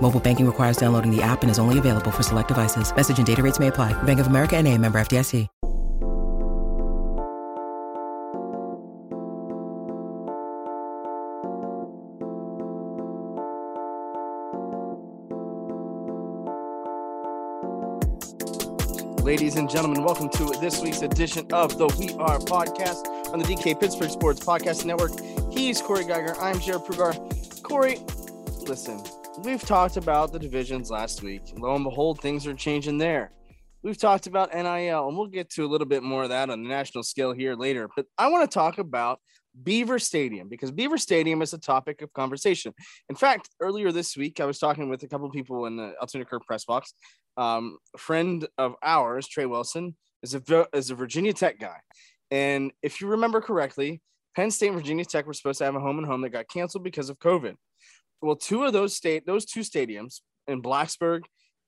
Mobile banking requires downloading the app and is only available for select devices. Message and data rates may apply. Bank of America and a member FDIC. Ladies and gentlemen, welcome to this week's edition of the We Are podcast on the DK Pittsburgh Sports Podcast Network. He's Corey Geiger. I'm Jared Prugar. Corey, listen, we've talked about the divisions last week. Lo and behold, things are changing there. We've talked about NIL, and we'll get to a little bit more of that on the national scale here later. But I want to talk about Beaver Stadium because Beaver Stadium is a topic of conversation. In fact, earlier this week, I was talking with a couple of people in the Altoona Curve press box um, a friend of ours, Trey Wilson, is a is a Virginia Tech guy, and if you remember correctly, Penn State and Virginia Tech were supposed to have a home and home that got canceled because of COVID. Well, two of those state those two stadiums in Blacksburg,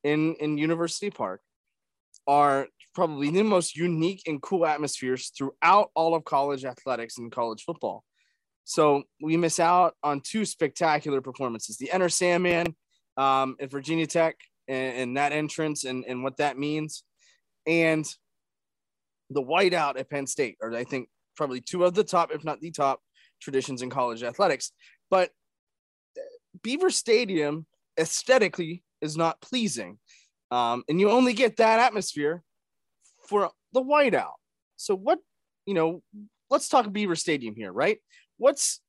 in in University Park, are probably the most unique and cool atmospheres throughout all of college athletics and college football. So we miss out on two spectacular performances: the Enter Sandman um, at Virginia Tech and, and that entrance and, and what that means. And the whiteout at Penn State are, I think, probably two of the top, if not the top, traditions in college athletics. But Beaver Stadium aesthetically is not pleasing. Um, and you only get that atmosphere for the whiteout. So, what, you know, let's talk Beaver Stadium here, right? What's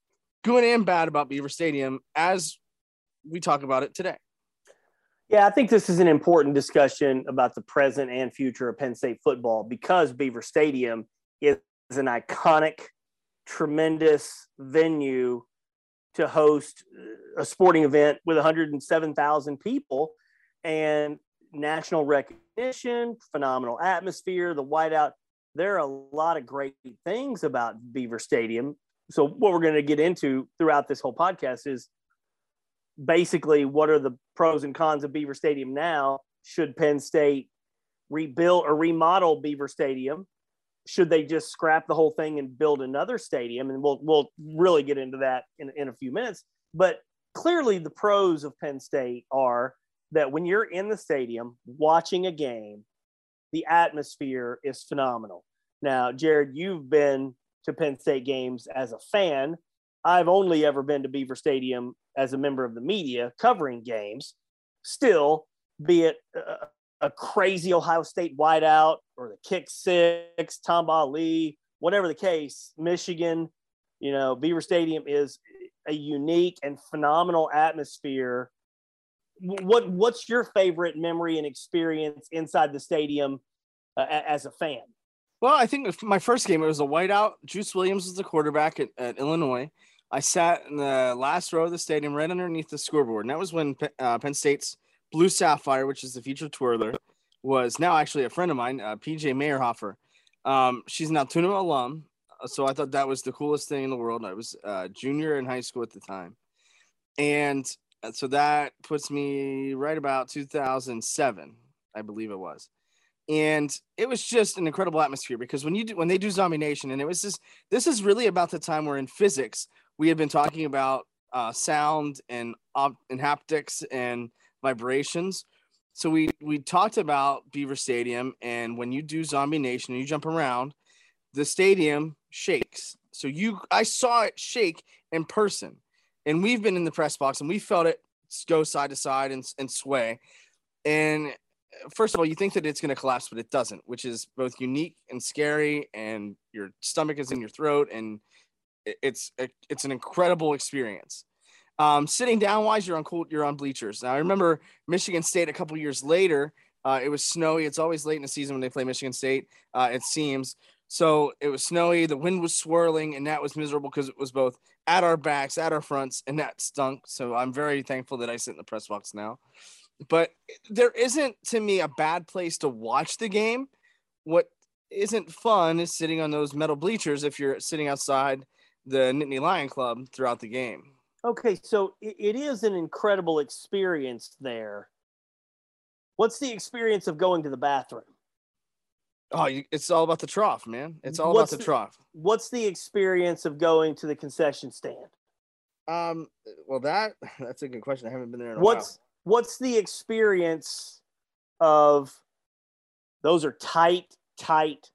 good and bad about Beaver Stadium as we talk about it today? Yeah, I think this is an important discussion about the present and future of Penn State football because Beaver Stadium is an iconic, tremendous venue to host a sporting event with 107,000 people and national recognition, phenomenal atmosphere, the whiteout. There are a lot of great things about Beaver Stadium. So, what we're going to get into throughout this whole podcast is basically what are the pros and cons of Beaver Stadium now? Should Penn State rebuild or remodel Beaver Stadium? Should they just scrap the whole thing and build another stadium? And we'll we'll really get into that in, in a few minutes. But clearly the pros of Penn State are that when you're in the stadium watching a game, the atmosphere is phenomenal. Now, Jared, you've been to Penn State games as a fan. I've only ever been to Beaver Stadium as a member of the media covering games. Still, be it uh, a, crazy Ohio State whiteout or the kick six, Tamba Hali, whatever the case, Michigan, you know, Beaver Stadium is a unique and phenomenal atmosphere. What what's your favorite memory and experience inside the stadium uh, as a fan? Well, I think my first game it was a whiteout. Juice Williams was the quarterback at, at Illinois. I sat in the last row of the stadium, right underneath the scoreboard, and that was when uh, Penn State's Blue Sapphire, which is the featured twirler, was now actually a friend of mine, uh, PJ Mayerhofer. Um, she's an Altoona alum, uh, so I thought that was the coolest thing in the world. I was uh, junior in high school at the time, and uh, so that puts me right about 2007, I believe it was and it was just an incredible atmosphere because when you do when they do zombie nation and it was just this is really about the time where in physics we had been talking about uh, sound and op- and haptics and vibrations. So we we talked about Beaver Stadium, and when you do Zombie Nation you jump around, the stadium shakes. So you, I saw it shake in person, and we've been in the press box and we felt it go side to side and, and sway. And uh, first of all, you think that it's going to collapse, but it doesn't, which is both unique and scary, and your stomach is in your throat, and it's it's an incredible experience. Um, sitting down wise, you're on you're on bleachers. Now I remember Michigan State a couple years later. Uh, it was snowy. It's always late in the season when they play Michigan State. Uh, it seems so. It was snowy. The wind was swirling, and that was miserable because it was both at our backs, at our fronts, and that stunk. So I'm very thankful that I sit in the press box now. But there isn't to me a bad place to watch the game. What isn't fun is sitting on those metal bleachers if you're sitting outside the Nittany Lion Club throughout the game. Okay, so it is an incredible experience there. What's the experience of going to the bathroom? Oh, you, it's all about the trough, man. It's all what's about the, the, trough. What's the experience of going to the concession stand? Um, well, that that's a good question. I haven't been there in a what's, while. What's the experience of those are tight, tight,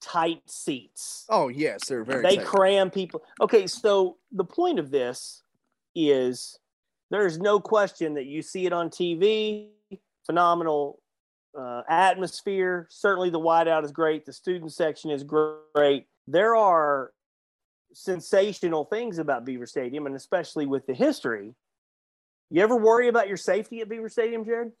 tight seats. Oh yes, they're very. They tight. cram people. Okay, so the point of this is there's no question that you see it on TV. Phenomenal uh, atmosphere. Certainly, the whiteout is great. The student section is great. There are sensational things about Beaver Stadium, and especially with the history. You ever worry about your safety at Beaver Stadium, Jared?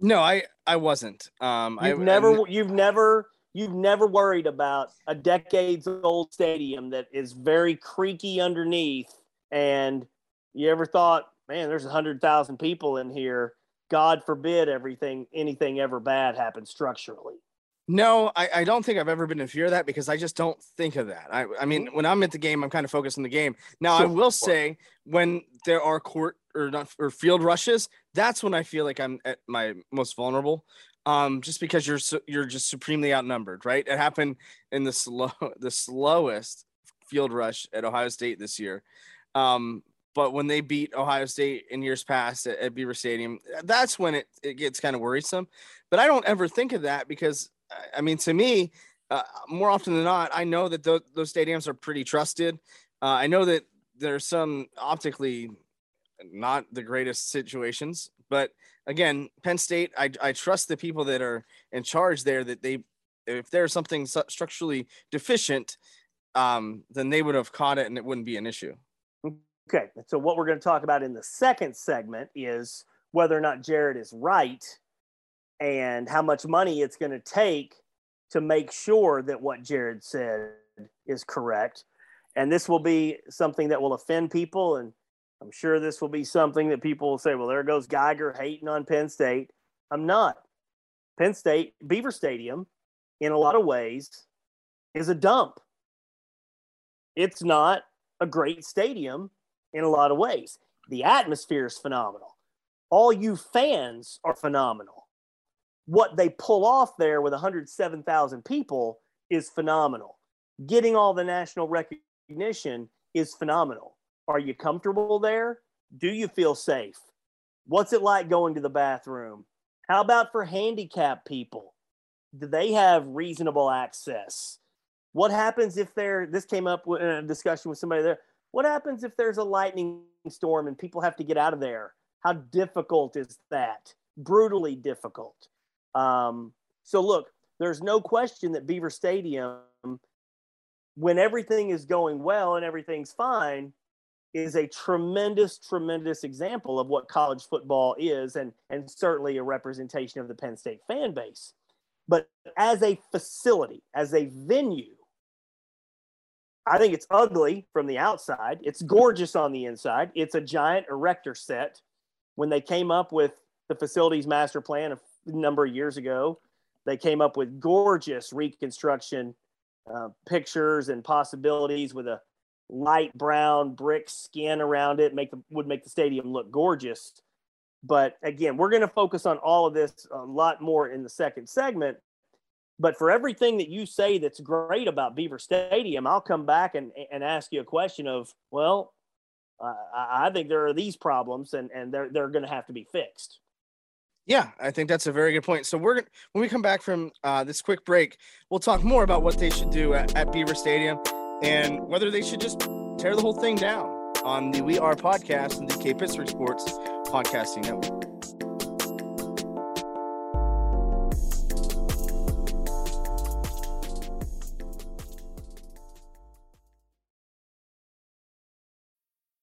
No, I I wasn't. Um, you've I, never I, you've never you've never worried about a decades old stadium that is very creaky underneath and you ever thought man there's a hundred thousand people in here god forbid everything anything ever bad happens structurally no, I, I don't think I've ever been in fear of that because I just don't think of that. I, I mean, when I'm at the game, I'm kind of focused on the game. Now. I will say when there are court or not or field rushes, that's when I feel like I'm at my most vulnerable um, just because you're you're just supremely outnumbered, right? It happened in the slow the slowest field rush at Ohio State this year. Um, but when they beat Ohio State in years past at, at Beaver Stadium, that's when it, it gets kind of worrisome. But I don't ever think of that because, I mean, to me, uh, more often than not, I know that th- those stadiums are pretty trusted. Uh, I know that there's some optically not the greatest situations, but again, Penn State, I, I trust the people that are in charge there that they, if there's something structurally deficient, um, then they would have caught it and it wouldn't be an issue. Okay. So, what we're going to talk about in the second segment is whether or not Jared is right and how much money it's going to take to make sure that what Jared said is correct. And this will be something that will offend people and I'm sure this will be something that people will say, well, there goes Geiger hating on Penn State. I'm not. Penn State, Beaver Stadium, in a lot of ways, is a dump. It's not a great stadium in a lot of ways. The atmosphere is phenomenal. All you fans are phenomenal. What they pull off there with 107,000 people is phenomenal. Getting all the national recognition is phenomenal. Are you comfortable there? Do you feel safe? What's it like going to the bathroom? How about for handicapped people? Do they have reasonable access? What happens if they're, this came up in a discussion with somebody there. What happens if there's a lightning storm and people have to get out of there? How difficult is that? Brutally difficult. Um, so, look, there's no question that Beaver Stadium, when everything is going well and everything's fine, is a tremendous, tremendous example of what college football is, and, and certainly a representation of the Penn State fan base. But as a facility, as a venue, I think it's ugly from the outside. It's gorgeous on the inside. It's a giant erector set. When they came up with the facilities master plan a number of years ago, they came up with gorgeous reconstruction uh, pictures and possibilities with a light brown brick skin around it make the, would make the stadium look gorgeous. But again, we're going to focus on all of this a lot more in the second segment. But for everything that you say that's great about Beaver Stadium, I'll come back and, and ask you a question of, well, uh, I think there are these problems and, and they're, they're going to have to be fixed. Yeah, I think that's a very good point. So we're when we come back from uh, this quick break, we'll talk more about what they should do at, at Beaver Stadium and whether they should just tear the whole thing down on the We Are podcast and the K Pittsburgh Sports Podcasting Network.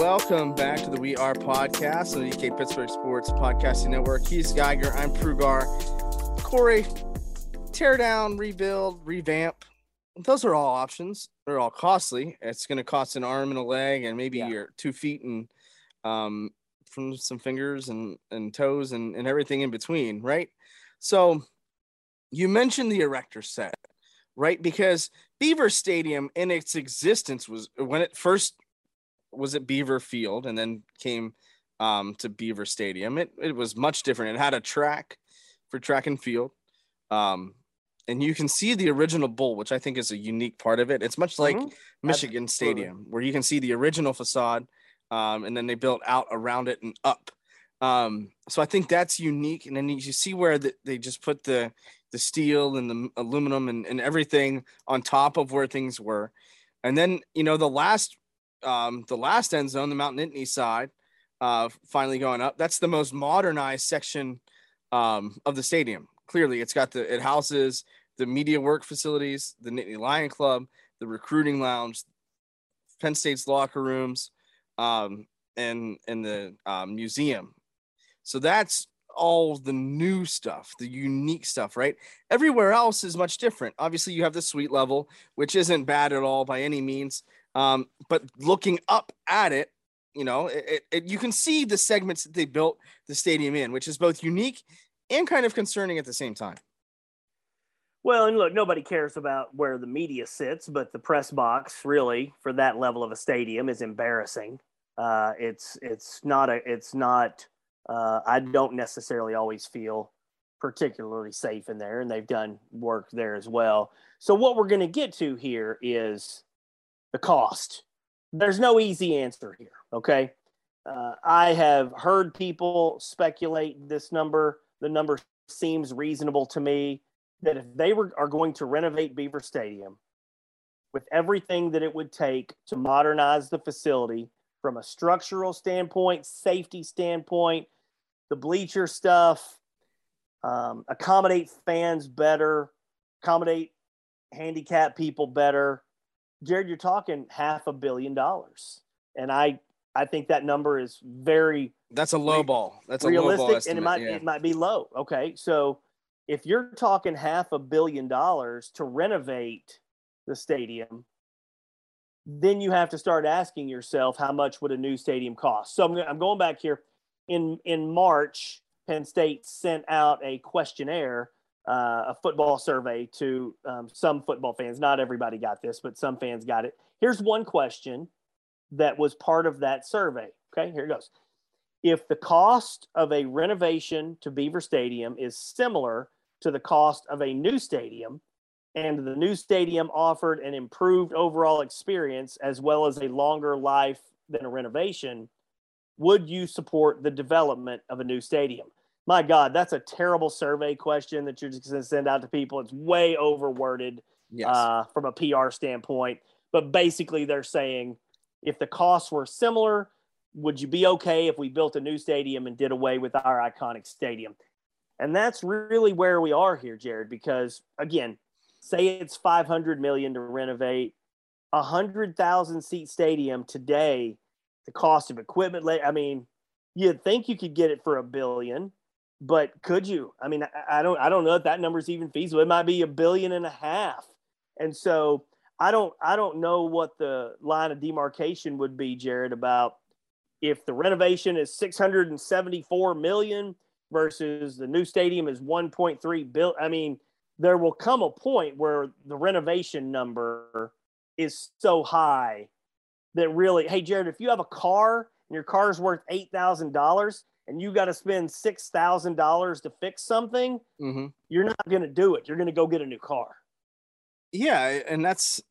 Welcome back to the We Are podcast on the DK Pittsburgh Sports Podcasting Network. He's Geiger. I'm Prugar. Corey, tear down, rebuild, revamp. Those are all options. They're all costly. It's going to cost an arm and a leg, and maybe Yeah. your two feet and um, from some fingers and, and toes and, and everything in between, right? So you mentioned the erector set, right? Because Beaver Stadium in its existence was when it first was at Beaver Field and then came um, to Beaver Stadium. It, it was much different. It had a track for track and field. Um, and you can see the original bowl, which I think is a unique part of it. It's much like Mhm. Michigan Absolutely. Stadium, where you can see the original facade, um, and then they built out around it and up. Um, so I think that's unique. And then you see where the, they just put the the steel and the aluminum and, and everything on top of where things were. And then you know the last um, the last end zone, the Mount Nittany side, uh, finally going up. That's the most modernized section um, of the stadium. Clearly, it's got the it houses the media work facilities, the Nittany Lion Club, the recruiting lounge, Penn State's locker rooms, um, and and the um, museum. So that's all the new stuff, the unique stuff, right? Everywhere else is much different. Obviously, you have the suite level, which isn't bad at all by any means. Um, but looking up at it, you know, it, it, you can see the segments that they built the stadium in, which is both unique and kind of concerning at the same time. Well, and look, nobody cares about where the media sits, but the press box really for that level of a stadium is embarrassing. Uh, it's it's not a it's not. Uh, I don't necessarily always feel particularly safe in there, and they've done work there as well. So what we're going to get to here is the cost. There's no easy answer here. Okay, uh, I have heard people speculate this number. The number seems reasonable to me that if they were are going to renovate Beaver Stadium with everything that it would take to modernize the facility from a structural standpoint, safety standpoint, the bleacher stuff, um, accommodate fans better, accommodate handicap people better. Jared, you're talking half a billion dollars, and I I think that number is very That's a low ball. That's a low ball realistic estimate. and it might yeah. it might be low okay so if you're talking half a billion dollars to renovate the stadium then you have to start asking yourself how much would a new stadium cost so i'm, I'm going back here in in march penn state sent out a questionnaire uh, a football survey to um, some football fans. Not everybody got this but some fans got it. Here's one question that was part of that survey. Okay here it goes. If the cost of a renovation to Beaver Stadium is similar to the cost of a new stadium, and the new stadium offered an improved overall experience as well as a longer life than a renovation, would you support the development of a new stadium? My God, that's a terrible survey question that you're just going to send out to people. It's way overworded yes. uh, from a PR standpoint. But basically, they're saying if the costs were similar, would you be okay if we built a new stadium and did away with our iconic stadium? And that's really where we are here, Jared, because again, say it's 500 million to renovate a 100,000 seat stadium today, the cost of equipment, I mean, you'd think you could get it for a billion, but could you? I mean, I, I don't, I don't know if that number's even feasible. It might be a billion and a half. And so I don't, I don't know what the line of demarcation would be, Jared, about if the renovation is 674 million versus the new stadium is 1.3 bill. I mean, there will come a point where the renovation number is so high that really, hey, Jared, if you have a car and your car is worth $8,000 and you got to spend six thousand dollars to fix something, mm-hmm. you're not going to do it. You're going to go get a new car. Yeah, and that's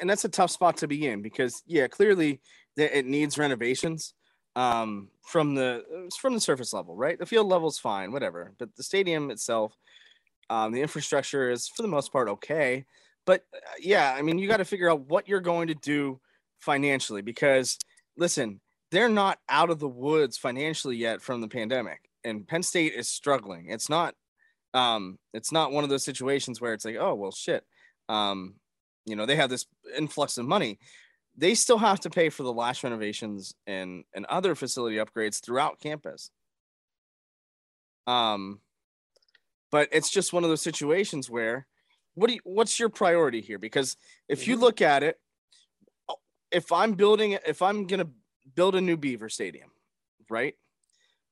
and that's a tough spot to be in because yeah, clearly it needs renovations um, from the from the surface level, right? The field level's fine, whatever, but the stadium itself, um, the infrastructure is for the most part okay. But uh, yeah, I mean, you got to figure out what you're going to do financially because listen, they're not out of the woods financially yet from the pandemic, and Penn State is struggling. It's not, um, it's not one of those situations where it's like, oh well, shit, um, you know, they have this influx of money. They still have to pay for the last renovations and and other facility upgrades throughout campus. Um, but it's just one of those situations where, what do you, what's your priority here? Because if you mm-hmm. look at it, if I'm building, if I'm gonna build a new Beaver Stadium, right?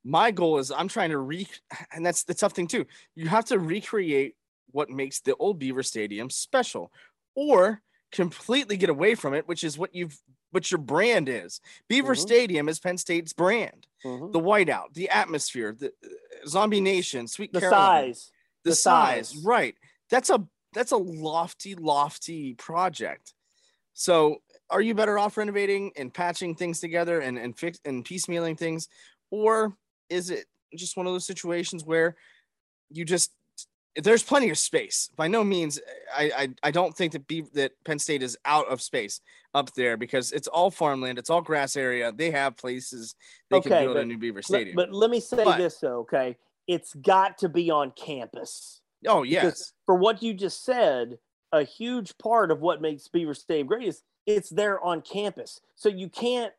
My goal is I'm trying to re, and that's the tough thing too. You have to recreate what makes the old Beaver Stadium special, or completely get away from it, which is what you've what your brand is. Beaver mm-hmm. Stadium is Penn State's brand. Mm-hmm. The whiteout, the atmosphere, the uh, Zombie Nation, Sweet the Caroline, size, the, the size. size, right? That's a that's a lofty, lofty project. So are you better off renovating and patching things together and and fix and piecemealing things, or is it just one of those situations where you just there's plenty of space. By no means, I I, I don't think that be that Penn State is out of space up there because it's all farmland, it's all grass area. They have places they okay, can build but, a new Beaver Stadium. But, but let me say but, this though, okay? It's got to be on campus. Oh yes. Because for what you just said, a huge part of what makes Beaver Stadium great is it's there on campus. So you can't,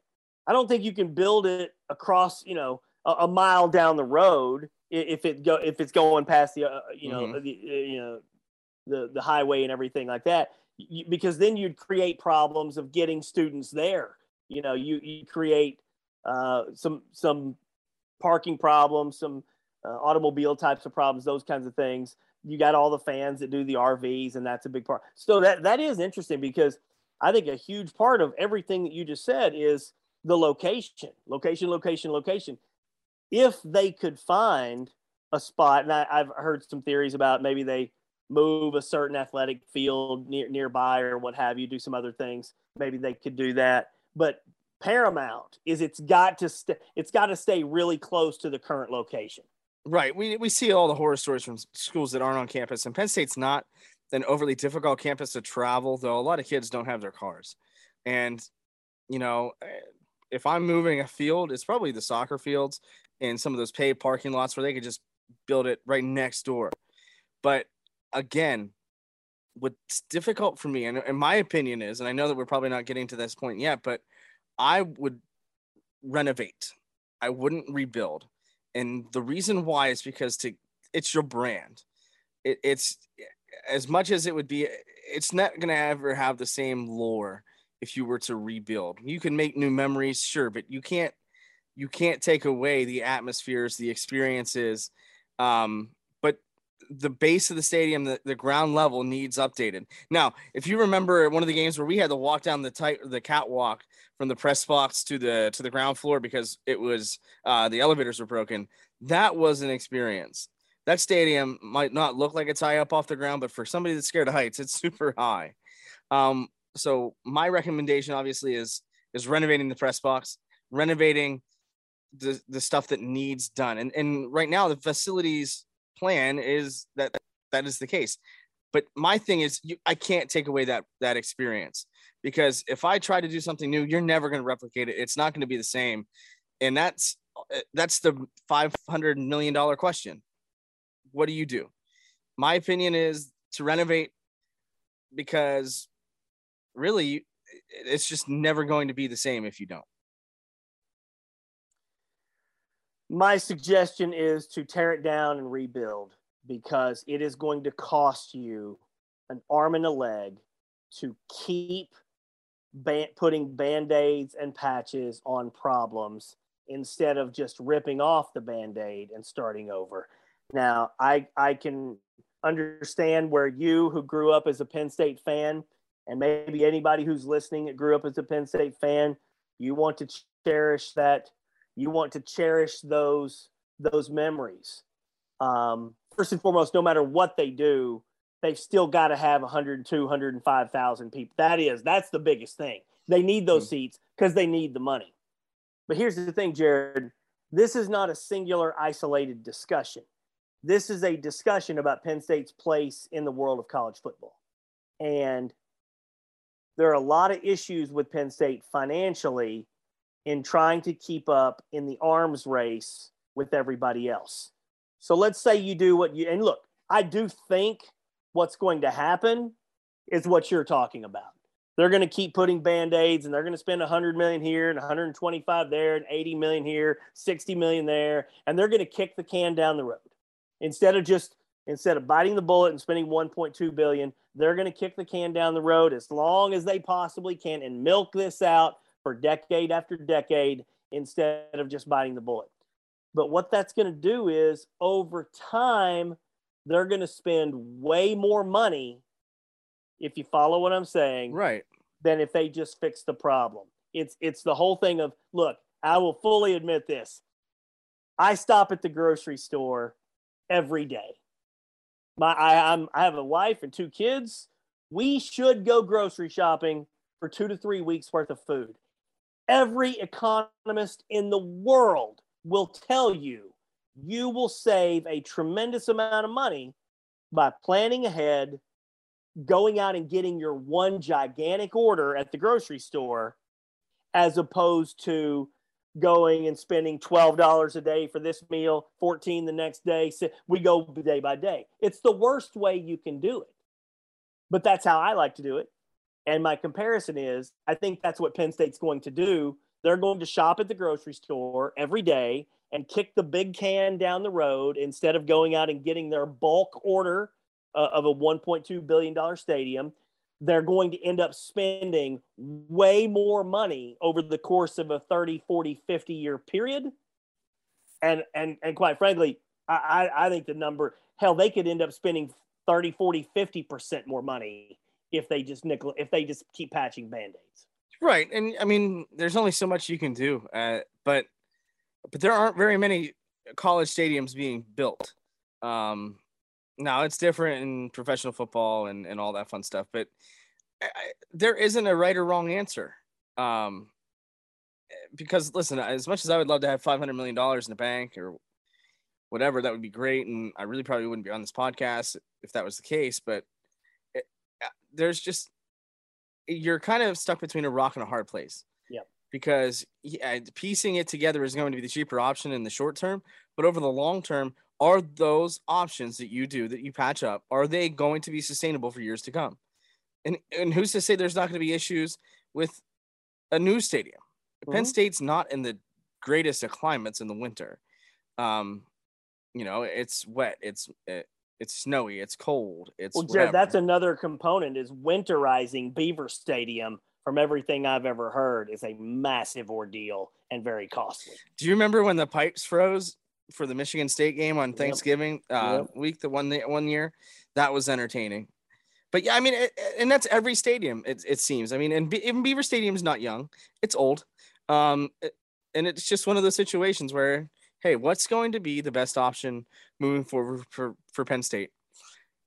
I don't think you can build it across, you know, a, a mile down the road if it go if it's going past the, uh, you know, mm-hmm. the, uh, you know, the the highway and everything like that, you, because then you'd create problems of getting students there. You know, you you create uh, some some parking problems, some uh, automobile types of problems, those kinds of things. You got all the fans that do the RVs, and that's a big part. So that that is interesting because I think a huge part of everything that you just said is the location, location, location, location. If they could find a spot, and I, have heard some theories about maybe they move a certain athletic field near, nearby or what have you, do some other things. Maybe they could do that. But paramount is it's got to stay it's got to stay really close to the current location. Right. We we see all the horror stories from schools that aren't on campus, and Penn State's not an overly difficult campus to travel, though a lot of kids don't have their cars. And, you know, eh, if I'm moving a field, it's probably the soccer fields and some of those paved parking lots where they could just build it right next door. But again, what's difficult for me, and, and my opinion is, and I know that we're probably not getting to this point yet, but I would renovate. I wouldn't rebuild. And the reason why is because to it's your brand. It, it's as much as it would be, it's not going to ever have the same lore if you were to rebuild. You can make new memories, sure, but you can't you can't take away the atmospheres, the experiences. Um, the base of the stadium, the, the ground level needs updated. Now, if you remember one of the games where we had to walk down the tight the catwalk from the press box to the to the ground floor because it was uh, the elevators were broken, that was an experience that stadium might not look like it's high up off the ground, but for somebody that's scared of heights, it's super high. Um, so my recommendation obviously is is renovating the press box, renovating the the stuff that needs done. And and right now the facilities plan is that that is the case. But my thing is you, I can't take away that that experience because if I try to do something new, you're never going to replicate it. It's not going to be the same. And that's uh, that's the 500 million dollar question what do you do? My opinion is to renovate because really it's just never going to be the same if you don't. My suggestion is to tear it down and rebuild because it is going to cost you an arm and a leg to keep ban- putting band aids and patches on problems instead of just ripping off the band aid and starting over. Now, I I can understand where you, who grew up as a Penn State fan, and maybe anybody who's listening that grew up as a Penn State fan, you want to cherish that You want to cherish those those memories. Um, first and foremost, no matter what they do, they've still got to have 102, 105,000 people. That is, that's the biggest thing. They need those mm-hmm. seats because they need the money. But here's the thing, Jared this is not a singular, isolated discussion. This is a discussion about Penn State's place in the world of college football. And there are a lot of issues with Penn State financially in trying to keep up in the arms race with everybody else. So let's say you do what you, and look, I do think what's going to happen is what you're talking about they're going to keep putting band-aids and they're going to spend 100 million here and 125 there and 80 million here 60 million there and they're going to kick the can down the road instead of just instead of biting the bullet and spending 1.2 billion they're going to kick the can down the road as long as they possibly can and milk this out for decade after decade instead of just biting the bullet but what that's going to do is over time they're going to spend way more money if you follow what I'm saying, right, than if they just fix the problem. It's it's the whole thing of look, I will fully admit this. I stop at the grocery store every day. My I, I'm I have a wife and two kids. We should go grocery shopping for two to three weeks worth of food. Every economist in the world will tell you you will save a tremendous amount of money by planning ahead going out and getting your one gigantic order at the grocery store as opposed to going and spending $12 a day for this meal 14 the next day we go day by day. It's the worst way you can do it. But that's how i like to do it and my comparison is i think that's what penn state's going to do. They're going to shop at the grocery store every day and kick the big can down the road instead of going out and getting their bulk order uh, of a 1.2 billion dollar stadium. They're going to end up spending way more money over the course of a 30 40 50 year period. And and and quite frankly i i think the number hell they could end up spending 30 40 50 percent more money if they just nickel if they just keep patching band-aids right and i mean there's only so much you can do uh, but but there aren't very many college stadiums being built um no, it's different in professional football and, and all that fun stuff, but I, there isn't a right or wrong answer. Um, because listen, as much as I would love to have five hundred million dollars in the bank or whatever, that would be great, and I really probably wouldn't be on this podcast if that was the case. But there's just you're kind of stuck between a rock and a hard place. Yeah. Because yeah, piecing it together is going to be the cheaper option in the short term, but over the long term, are those options that you do that you patch up are they going to be sustainable for years to come and and who's to say there's not going to be issues with a new stadium mm-hmm. penn state's not in the greatest of climates in the winter um you know it's wet it's it, it's snowy it's cold it's well Jared, that's another component is winterizing beaver stadium from everything i've ever heard is a massive ordeal and very costly do you remember when the pipes froze for the Michigan State game on Thanksgiving yep. Uh, yep. week, the one one year, that was entertaining. But yeah, I mean, it, and that's every stadium. It, it seems. I mean, and Be- even Beaver Stadium is not young; it's old. Um, and it's just one of those situations where, hey, what's going to be the best option moving forward for for Penn State?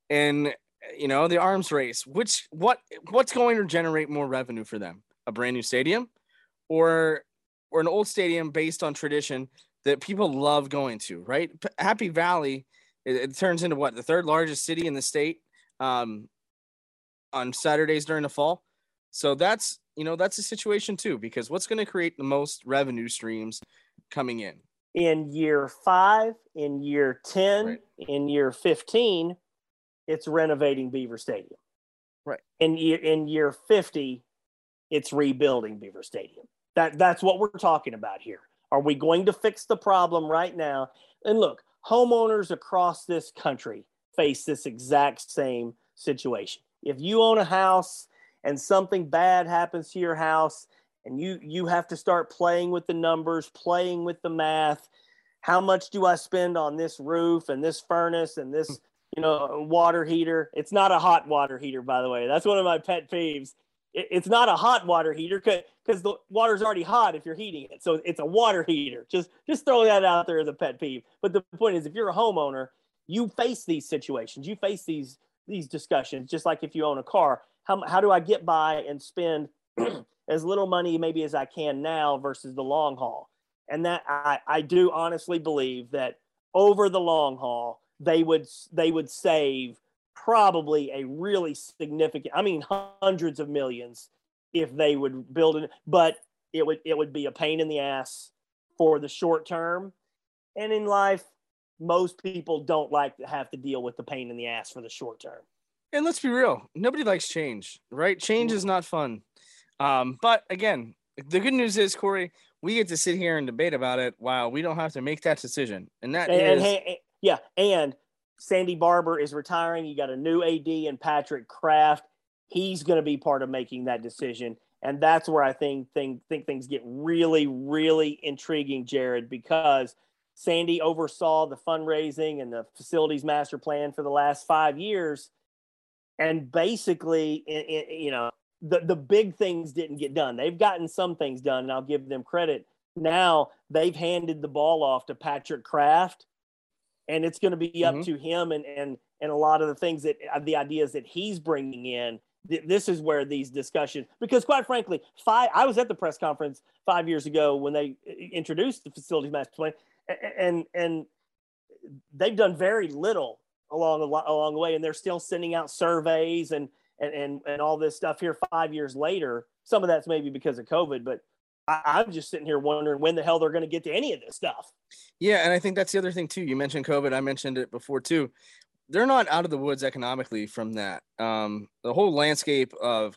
And you know, the arms race. Which what what's going to generate more revenue for them? A brand new stadium, or or an old stadium based on tradition that people love going to, right? Happy Valley, it, it turns into what the third largest city in the state um, on Saturdays during the fall. So that's you know that's a situation too because what's going to create the most revenue streams coming in in year five, in year ten, right. in year fifteen, it's renovating Beaver Stadium. Right. In year in year fifty, it's rebuilding Beaver Stadium. That that's what we're talking about here. Are we going to fix the problem right now? And look, homeowners across this country face this exact same situation. If you own a house and something bad happens to your house and you you have to start playing with the numbers, playing with the math, how much do I spend on this roof and this furnace and this, you know, water heater? It's not a hot water heater by the way. That's one of my pet peeves it, it's not a hot water heater because the water's already hot if you're heating it. So it's a water heater. Just just throw that out there as a pet peeve. But the point is, if you're a homeowner, you face these situations. You face these these discussions just like if you own a car. How how do I get by and spend as little money maybe as I can now versus the long haul? And that I, I do honestly believe that over the long haul, they would they would save probably a really significant i mean hundreds of millions if they would build it but it would it would be a pain in the ass for the short term. And in life most people don't like to have to deal with the pain in the ass for the short term. And let's be real nobody likes change right? Change mm-hmm. is not fun um, but again the good news is corey we get to sit here and debate about it while we don't have to make that decision and that and, is... and, yeah and Sandy Barbour is retiring. You got a new AD and Patrick Kraft. He's going to be part of making that decision. And that's where I think, think, think things get really, really intriguing, Jared, because Sandy oversaw the fundraising and the facilities master plan for the last five years. And basically, you know, the, the big things didn't get done. They've gotten some things done, and I'll give them credit. Now they've handed the ball off to Patrick Kraft and it's going to be up mm-hmm. to him and and and a lot of the things that uh, the ideas that he's bringing in this is where these discussions because quite frankly five i was at the press conference five years ago when they uh, introduced the facilities master plan and and they've done very little along the along the way and they're still sending out surveys and and and, and all this stuff here five years later some of that's maybe because of covid but I, am just sitting here wondering when the hell they're going to get to any of this stuff. Yeah, and I think that's the other thing too. You mentioned COVID. I mentioned it before too. They're not out of the woods economically from that. Um, the whole landscape of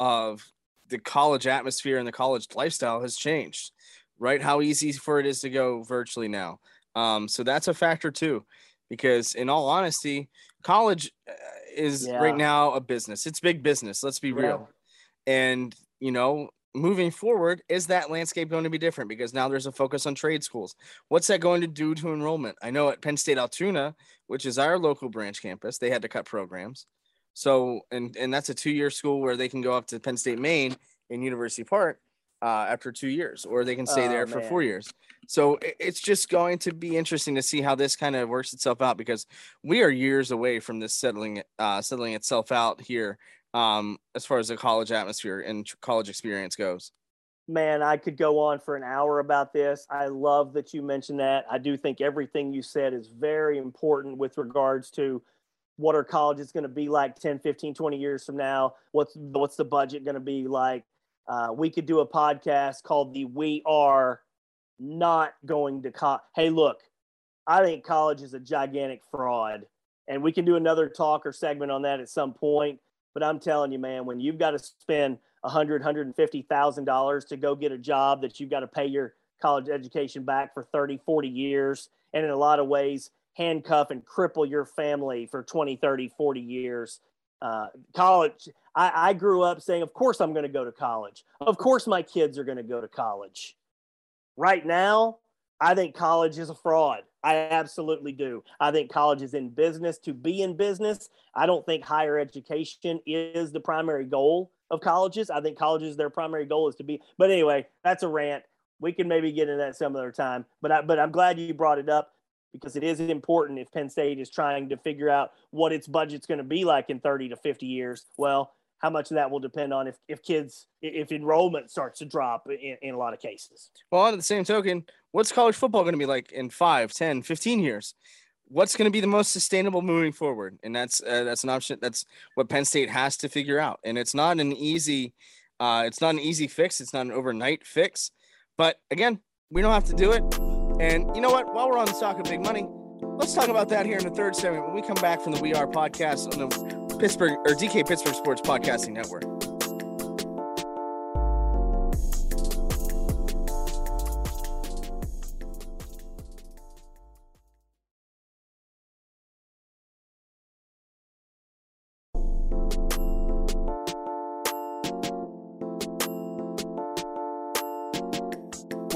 of the college atmosphere and the college lifestyle has changed. Right, how easy for it is to go virtually now. Um, so that's a factor too, because in all honesty, college uh, is yeah. right now a business. It's big business. Let's be yeah. real. And you know, moving forward, is that landscape going to be different? Because now there's a focus on trade schools. What's that going to do to enrollment? I know at Penn State Altoona, which is our local branch campus, they had to cut programs. So, and and that's a two-year school where they can go up to Penn State Main in University Park uh, after two years, or they can stay oh, there for four years. So it's just going to be interesting to see how this kind of works itself out because we are years away from this settling uh, settling itself out here um, as far as the college atmosphere and college experience goes. Man, I could go on for an hour about this. I love that you mentioned that. I do think everything you said is very important with regards to what our college is going to be like 10, 15, 20 years from now. What's what's the budget going to be like? Uh, we could do a podcast called the We Are Not Going to College. Hey, look, I think college is a gigantic fraud. And we can do another talk or segment on that at some point. But I'm telling you, man, when you've got to spend a hundred, hundred and fifty thousand dollars to go get a job that you've got to pay your college education back for 30, 40 years, and in a lot of ways handcuff and cripple your family for 20, 30, 40 years. Uh, college, I, I grew up saying, of course I'm going to go to college. Of course my kids are going to go to college. Right now, I think college is a fraud. I absolutely do. I think college is in business to be in business. I don't think higher education is the primary goal of colleges. I think colleges, their primary goal is to be. But anyway, that's a rant. We can maybe get into that some other time. But I, but I'm glad you brought it up because it is important if Penn State is trying to figure out what its budget's going to be like in 30 to 50 years. Well, how much of that will depend on if, if kids if enrollment starts to drop in, in a lot of cases. Well on the same token what's college football going to be like in 5 10 15 years? What's going to be the most sustainable moving forward? And that's uh, that's an option that's what penn state has to figure out. And it's not an easy uh, it's not an easy fix it's not an overnight fix. But again we don't have to do it and you know what while we're on the of big money let's talk about that here in the third segment when we come back from the we are podcast on the Pittsburgh or DK Pittsburgh Sports Podcasting Network.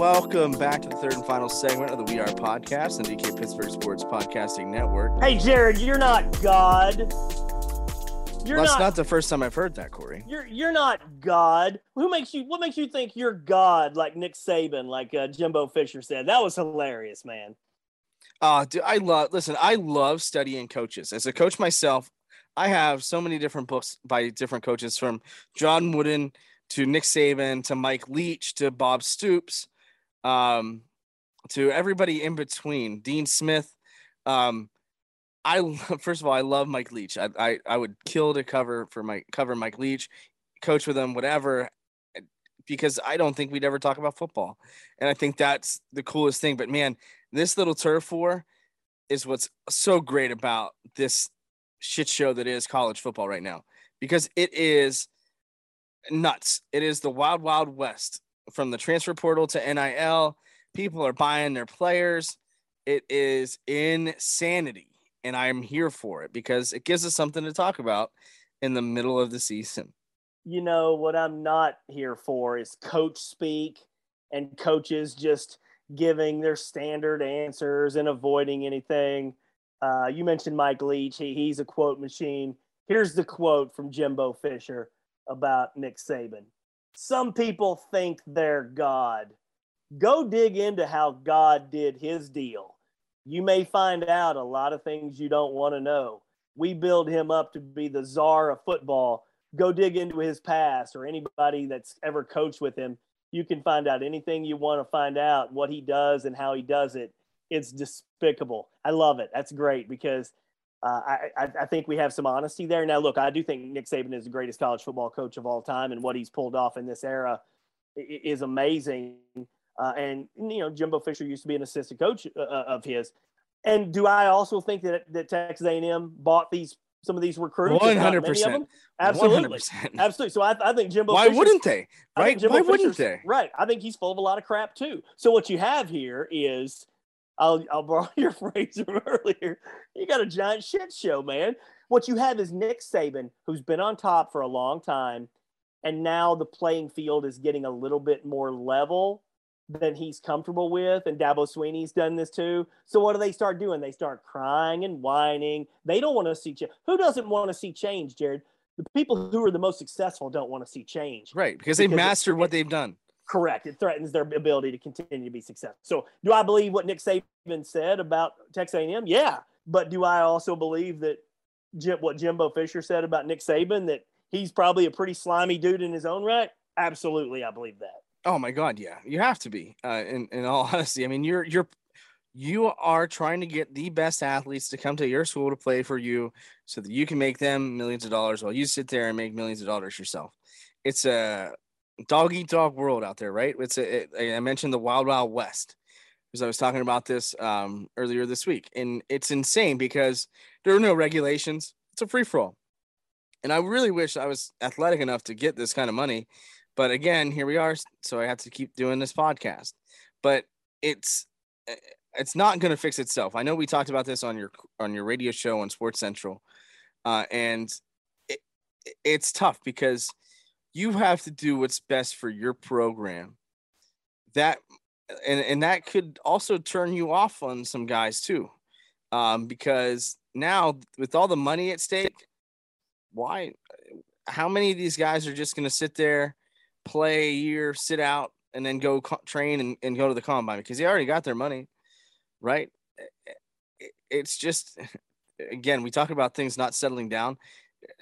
Welcome back to the third and final segment of the We Are podcast, the DK Pittsburgh Sports Podcasting Network. Hey, Jared, you're not God. You're That's not, not, the first time I've heard that, Corey. You're you're not God. Who makes you? What makes you think you're God? Like Nick Saban, like uh, Jimbo Fisher said. That was hilarious, man. Uh, dude, I love. Listen, I love studying coaches. As a coach myself, I have so many different books by different coaches, from John Wooden to Nick Saban to Mike Leach to Bob Stoops, um, to everybody in between. Dean Smith. Um, I first of all, I love Mike Leach. I, I, I would kill to cover for my cover Mike Leach, coach with him, whatever, because I don't think we'd ever talk about football, and I think that's the coolest thing. But man, this little turf war is what's so great about this shit show that is college football right now, because it is nuts. It is the wild wild west from the transfer portal to NIL. People are buying their players. It is insanity and I'm here for it because it gives us something to talk about in the middle of the season. You know what I'm not here for is coach speak and coaches just giving their standard answers and avoiding anything. Uh, you mentioned Mike Leach. He, he's a quote machine. Here's the quote from Jimbo Fisher about Nick Saban. Some people think they're God. Go dig into how God did his deal you may find out a lot of things you don't want to know. We build him up to be the czar of football. Go dig into his past or anybody that's ever coached with him. You can find out anything you want to find out, what he does and how he does it. It's despicable. I love it. That's great because uh, I, I think we have some honesty there. Now, look, I do think Nick Saban is the greatest college football coach of all time, and what he's pulled off in this era is amazing. Uh, and you know, Jimbo Fisher used to be an assistant coach uh, uh of his. And do I also think that that Texas A&M bought these some of these recruits? One hundred percent. Absolutely, 100%. absolutely. So I, I think Jimbo. Why wouldn't they? Right? Why Fisher's, wouldn't they? Right. I think he's full of a lot of crap too. So what you have here is, I'll I'll borrow your phrase from earlier. You got a giant shit show, man. What you have is Nick Saban, who's been on top for a long time, and now the playing field is getting a little bit more level than he's comfortable with. And Dabo Swinney's done this too. So what do they start doing? They start crying and whining. They don't want to see change. Who doesn't want to see change, Jared? The people who are the most successful don't want to see change. Right. Because, because they've mastered what they've done. Correct. It threatens their ability to continue to be successful. So do I believe what Nick Saban said about Texas A&M? Yeah. But do I also believe that Jim, what Jimbo Fisher said about Nick Saban, that he's probably a pretty slimy dude in his own right? Absolutely. I believe that. Oh my God, yeah, you have to be. Uh, in in all honesty, I mean, you're you're you are trying to get the best athletes to come to your school to play for you, so that you can make them millions of dollars while you sit there and make millions of dollars yourself. It's a dog eat dog world out there, right? It's a, it, I mentioned the wild wild west because I was talking about this um, earlier this week, and it's insane because there are no regulations. It's a free for all, and I really wish I was athletic enough to get this kind of money but again, here we are. So I have to keep doing this podcast. But it's eh, it's not going to fix itself. I know we talked about this on your on your radio show on Sports Central, uh, and it, it's tough because you have to do what's best for your program. That and and that could also turn you off on some guys too, um, because now with all the money at stake, why? How many of these guys are just going to sit there play a year, sit out, and then go co- train and, and go to the combine because they already got their money, right? It's just, again, we talk about things not settling down.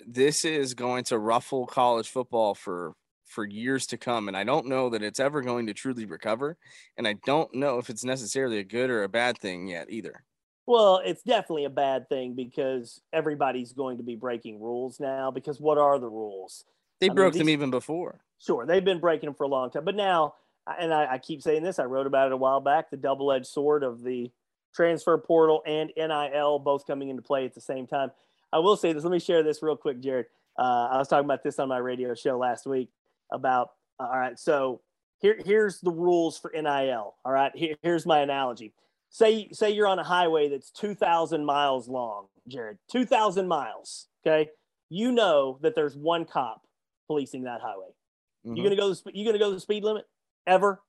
This is going to ruffle college football for for years to come, and I don't know that it's ever going to truly recover, and I don't know if it's necessarily a good or a bad thing yet either. Well, it's definitely a bad thing because everybody's going to be breaking rules now. Because what are the rules? They I broke mean, these, them even before. Sure, they've been breaking them for a long time, but now, and I, I keep saying this, I wrote about it a while back. The double-edged sword of the transfer portal and NIL both coming into play at the same time. I will say this. Let me share this real quick, Jared. Uh, I was talking about this on my radio show last week about. Uh, all right, so here here's the rules for NIL. All right, here, here's my analogy. Say say you're on a highway that's 2,000 miles long, Jared. 2,000 miles. Okay, you know that there's one cop policing that highway. Mm-hmm. You gonna go? The, you gonna go the speed limit ever?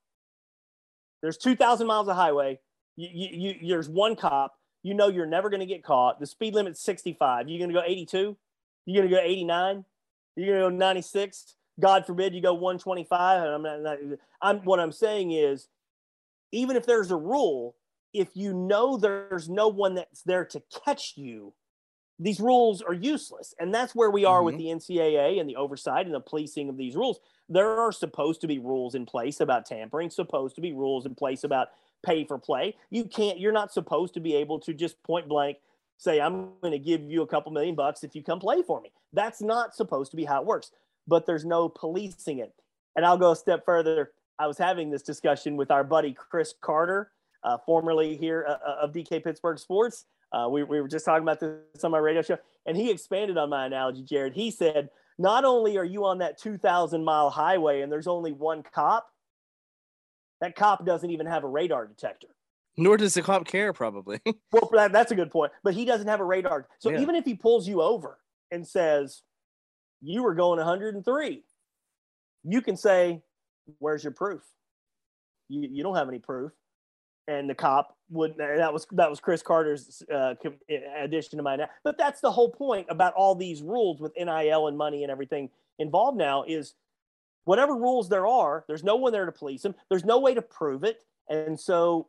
There's 2,000 miles of highway. You, you, you, there's one cop. You know you're never gonna get caught. The speed limit's 65. You're gonna go 82? You're gonna go 89? You're gonna go 96? God forbid you go 125. I'm not, not I'm what I'm saying is even if there's a rule, if you know there's no one that's there to catch you, these rules are useless. And that's where we are mm-hmm. with the NCAA and the oversight and the policing of these rules. There are supposed to be rules in place about tampering, supposed to be rules in place about pay for play. You can't, you're not supposed to be able to just point blank say, I'm going to give you a couple million bucks if you come play for me. That's not supposed to be how it works, but there's no policing it. And I'll go a step further. I was having this discussion with our buddy Chris Carter, uh, formerly here uh, uh of DK Pittsburgh Sports. Uh, we, we were just talking about this on my radio show, and he expanded on my analogy, Jared. He said, Not only are you on that 2,000 mile highway and there's only one cop, that cop doesn't even have a radar detector. Nor does the cop care, probably. well, that, that's a good point. But he doesn't have a radar. So yeah. even if he pulls you over and says, You were going 103, you can say, Where's your proof? You, you don't have any proof. And the cop wouldn't. that was that was Chris Carter's uh, addition to my but that's the whole point about all these rules with NIL and money and everything involved now is whatever rules there are there's no one there to police them there's no way to prove it and so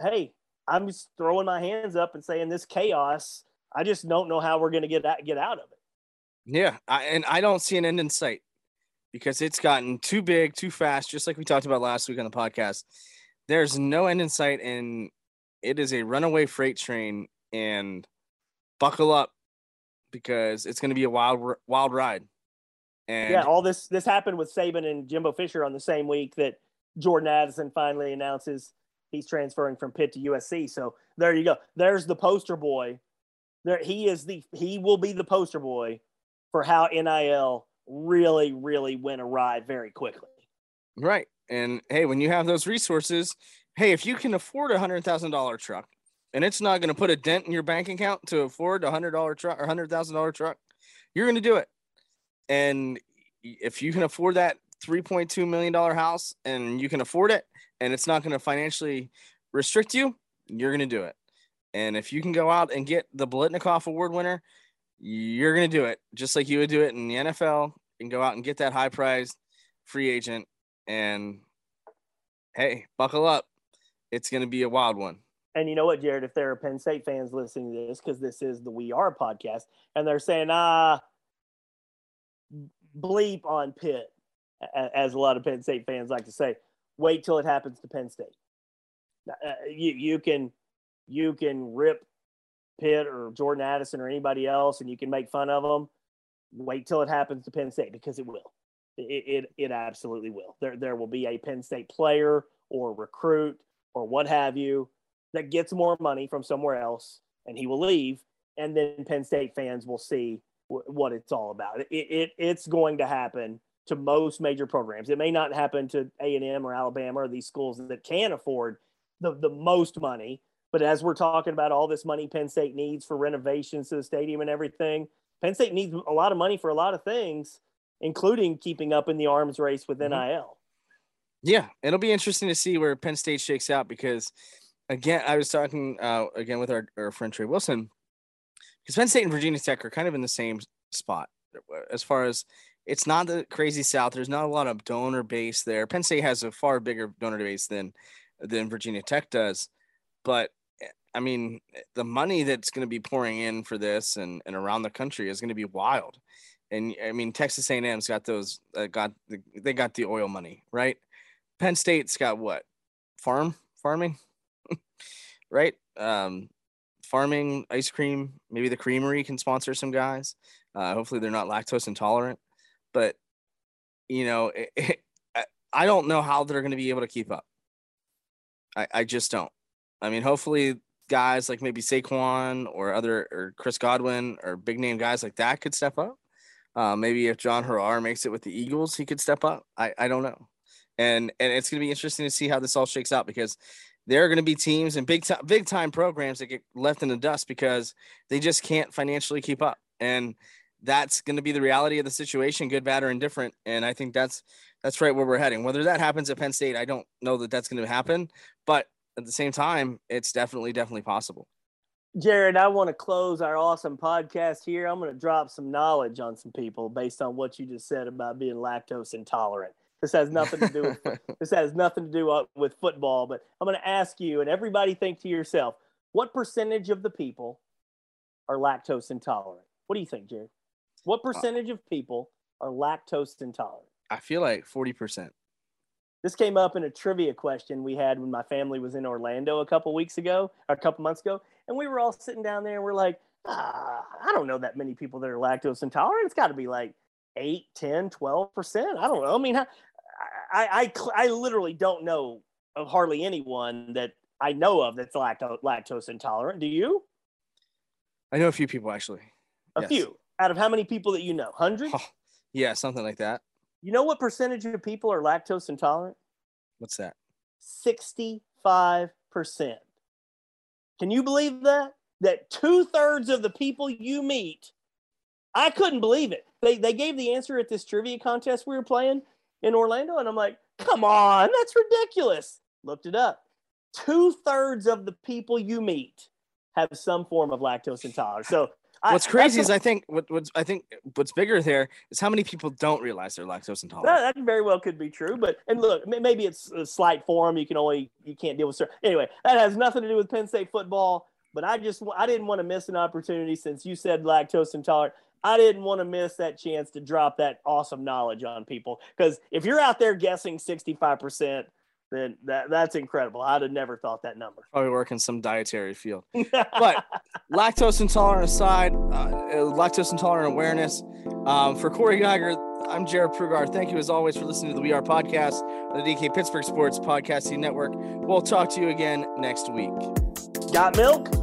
hey, I'm just throwing my hands up and saying this chaos. I just don't know how we're going to get that get out of it. Yeah, I, and I don't see an end in sight because it's gotten too big, too fast. Just like we talked about last week on the podcast, there's no end in sight, and it is a runaway freight train. And buckle up because it's going to be a wild, wild ride. And yeah, all this this happened with Saban and Jimbo Fisher on the same week that Jordan Addison finally announces he's transferring from Pitt to USC. So there you go. There's the poster boy. There he is the he will be the poster boy for how NIL really really went awry very quickly. Right. And hey, when you have those resources, hey, if you can afford a hundred thousand dollar truck and it's not going to put a dent in your bank account to afford a hundred dollar truck or hundred thousand dollar truck, you're going to do it. And if you can afford that $3.2 million house and you can afford it and it's not going to financially restrict you, you're going to do it. And if you can go out and get the Biletnikoff Award winner, you're going to do it just like you would do it in the NFL and go out and get that high prize free agent. And hey, buckle up. It's going to be a wild one. And you know what, Jared? If there are Penn State fans listening to this, because this is the We Are podcast, and they're saying, ah, bleep on Pitt, as a lot of Penn State fans like to say, wait till it happens to Penn State. Uh, you you can you can rip Pitt or Jordan Addison or anybody else, and you can make fun of them. Wait till it happens to Penn State because it will. It, it, it absolutely will. There there will be a Penn State player or recruit or what have you that gets more money from somewhere else, and he will leave, and then Penn State fans will see w- what it's all about. It, it it's going to happen to most major programs. It may not happen to A&M or Alabama or these schools that can afford the, the most money. But as we're talking about all this money Penn State needs for renovations to the stadium and everything, Penn State needs a lot of money for a lot of things, including keeping up in the arms race with NIL. Mm-hmm. Yeah, it'll be interesting to see where Penn State shakes out because, again, I was talking uh, again with our, our friend Trey Wilson because Penn State and Virginia Tech are kind of in the same spot as far as it's not the crazy South. There's not a lot of donor base there. Penn State has a far bigger donor base than than Virginia Tech does, but eh, I mean, the money that's going to be pouring in for this and, and around the country is going to be wild. And I mean, Texas A&M's got those, uh, got the, they got the oil money, right? Penn State's got what? Farm, farming, right? Um, farming, ice cream. Maybe the creamery can sponsor some guys. Uh, hopefully, they're not lactose intolerant but you know, it, it, I don't know how they're going to be able to keep up. I, I just don't. I mean, hopefully, guys like maybe Saquon or other or Chris Godwin or big name guys like that could step up. Uh, maybe if John Harrar makes it with the Eagles, he could step up. I, I don't know. And and it's going to be interesting to see how this all shakes out because there are going to be teams and big time big time programs that get left in the dust because they just can't financially keep up. And that's going to be the reality of the situation, good, bad, or indifferent. And I think that's that's right where we're heading. Whether that happens at Penn State, I don't know that that's going to happen, but at the same time, it's definitely definitely possible. Jared, I want to close our awesome podcast here. I'm going to drop some knowledge on some people based on what you just said about being lactose intolerant. This has nothing to do with this has nothing to do with football, but I'm going to ask you and everybody think to yourself, what percentage of the people are lactose intolerant? What do you think, Jared? What uh, percentage of people are lactose intolerant? I feel like 40%. This came up in a trivia question we had when my family was in Orlando a couple weeks ago, or a couple months ago, and we were all sitting down there and we're like, ah, I don't know that many people that are lactose intolerant. It's got to be like 8, 10, 12%. I don't know. I mean, I, I, I, I literally don't know of hardly anyone that I know of that's lacto- lactose intolerant. Do you? I know a few people actually. A yes. few. Out of how many people that you know? Hundreds? Oh, yeah, something like that. You know what percentage of people are lactose intolerant? What's that? 65%. Can you believe that? That two thirds of the people you meet, I couldn't believe it. They, they gave the answer at this trivia contest we were playing in Orlando, and I'm like, come on, that's ridiculous. Looked it up. Two thirds of the people you meet have some form of lactose intolerance. So What's I, crazy is I think what, what's I think what's bigger there is how many people don't realize they're lactose intolerant. That, that very well could be true, but and look, maybe it's a slight form. You can only you can't deal with certain. Anyway, that has nothing to do with Penn State football. But I just I didn't want to miss an opportunity since you said lactose intolerant. I didn't want to miss that chance to drop that awesome knowledge on people because if you're out there guessing 65 percent then that that's incredible. I'd have never thought that number. Probably work in some dietary field. but lactose intolerant aside, uh, lactose intolerant awareness. Um, for Corey Geiger, I'm Jared Prugar. Thank you as always for listening to the We Are podcast, the DK Pittsburgh Sports Podcasting Network. We'll talk to you again next week. Got milk?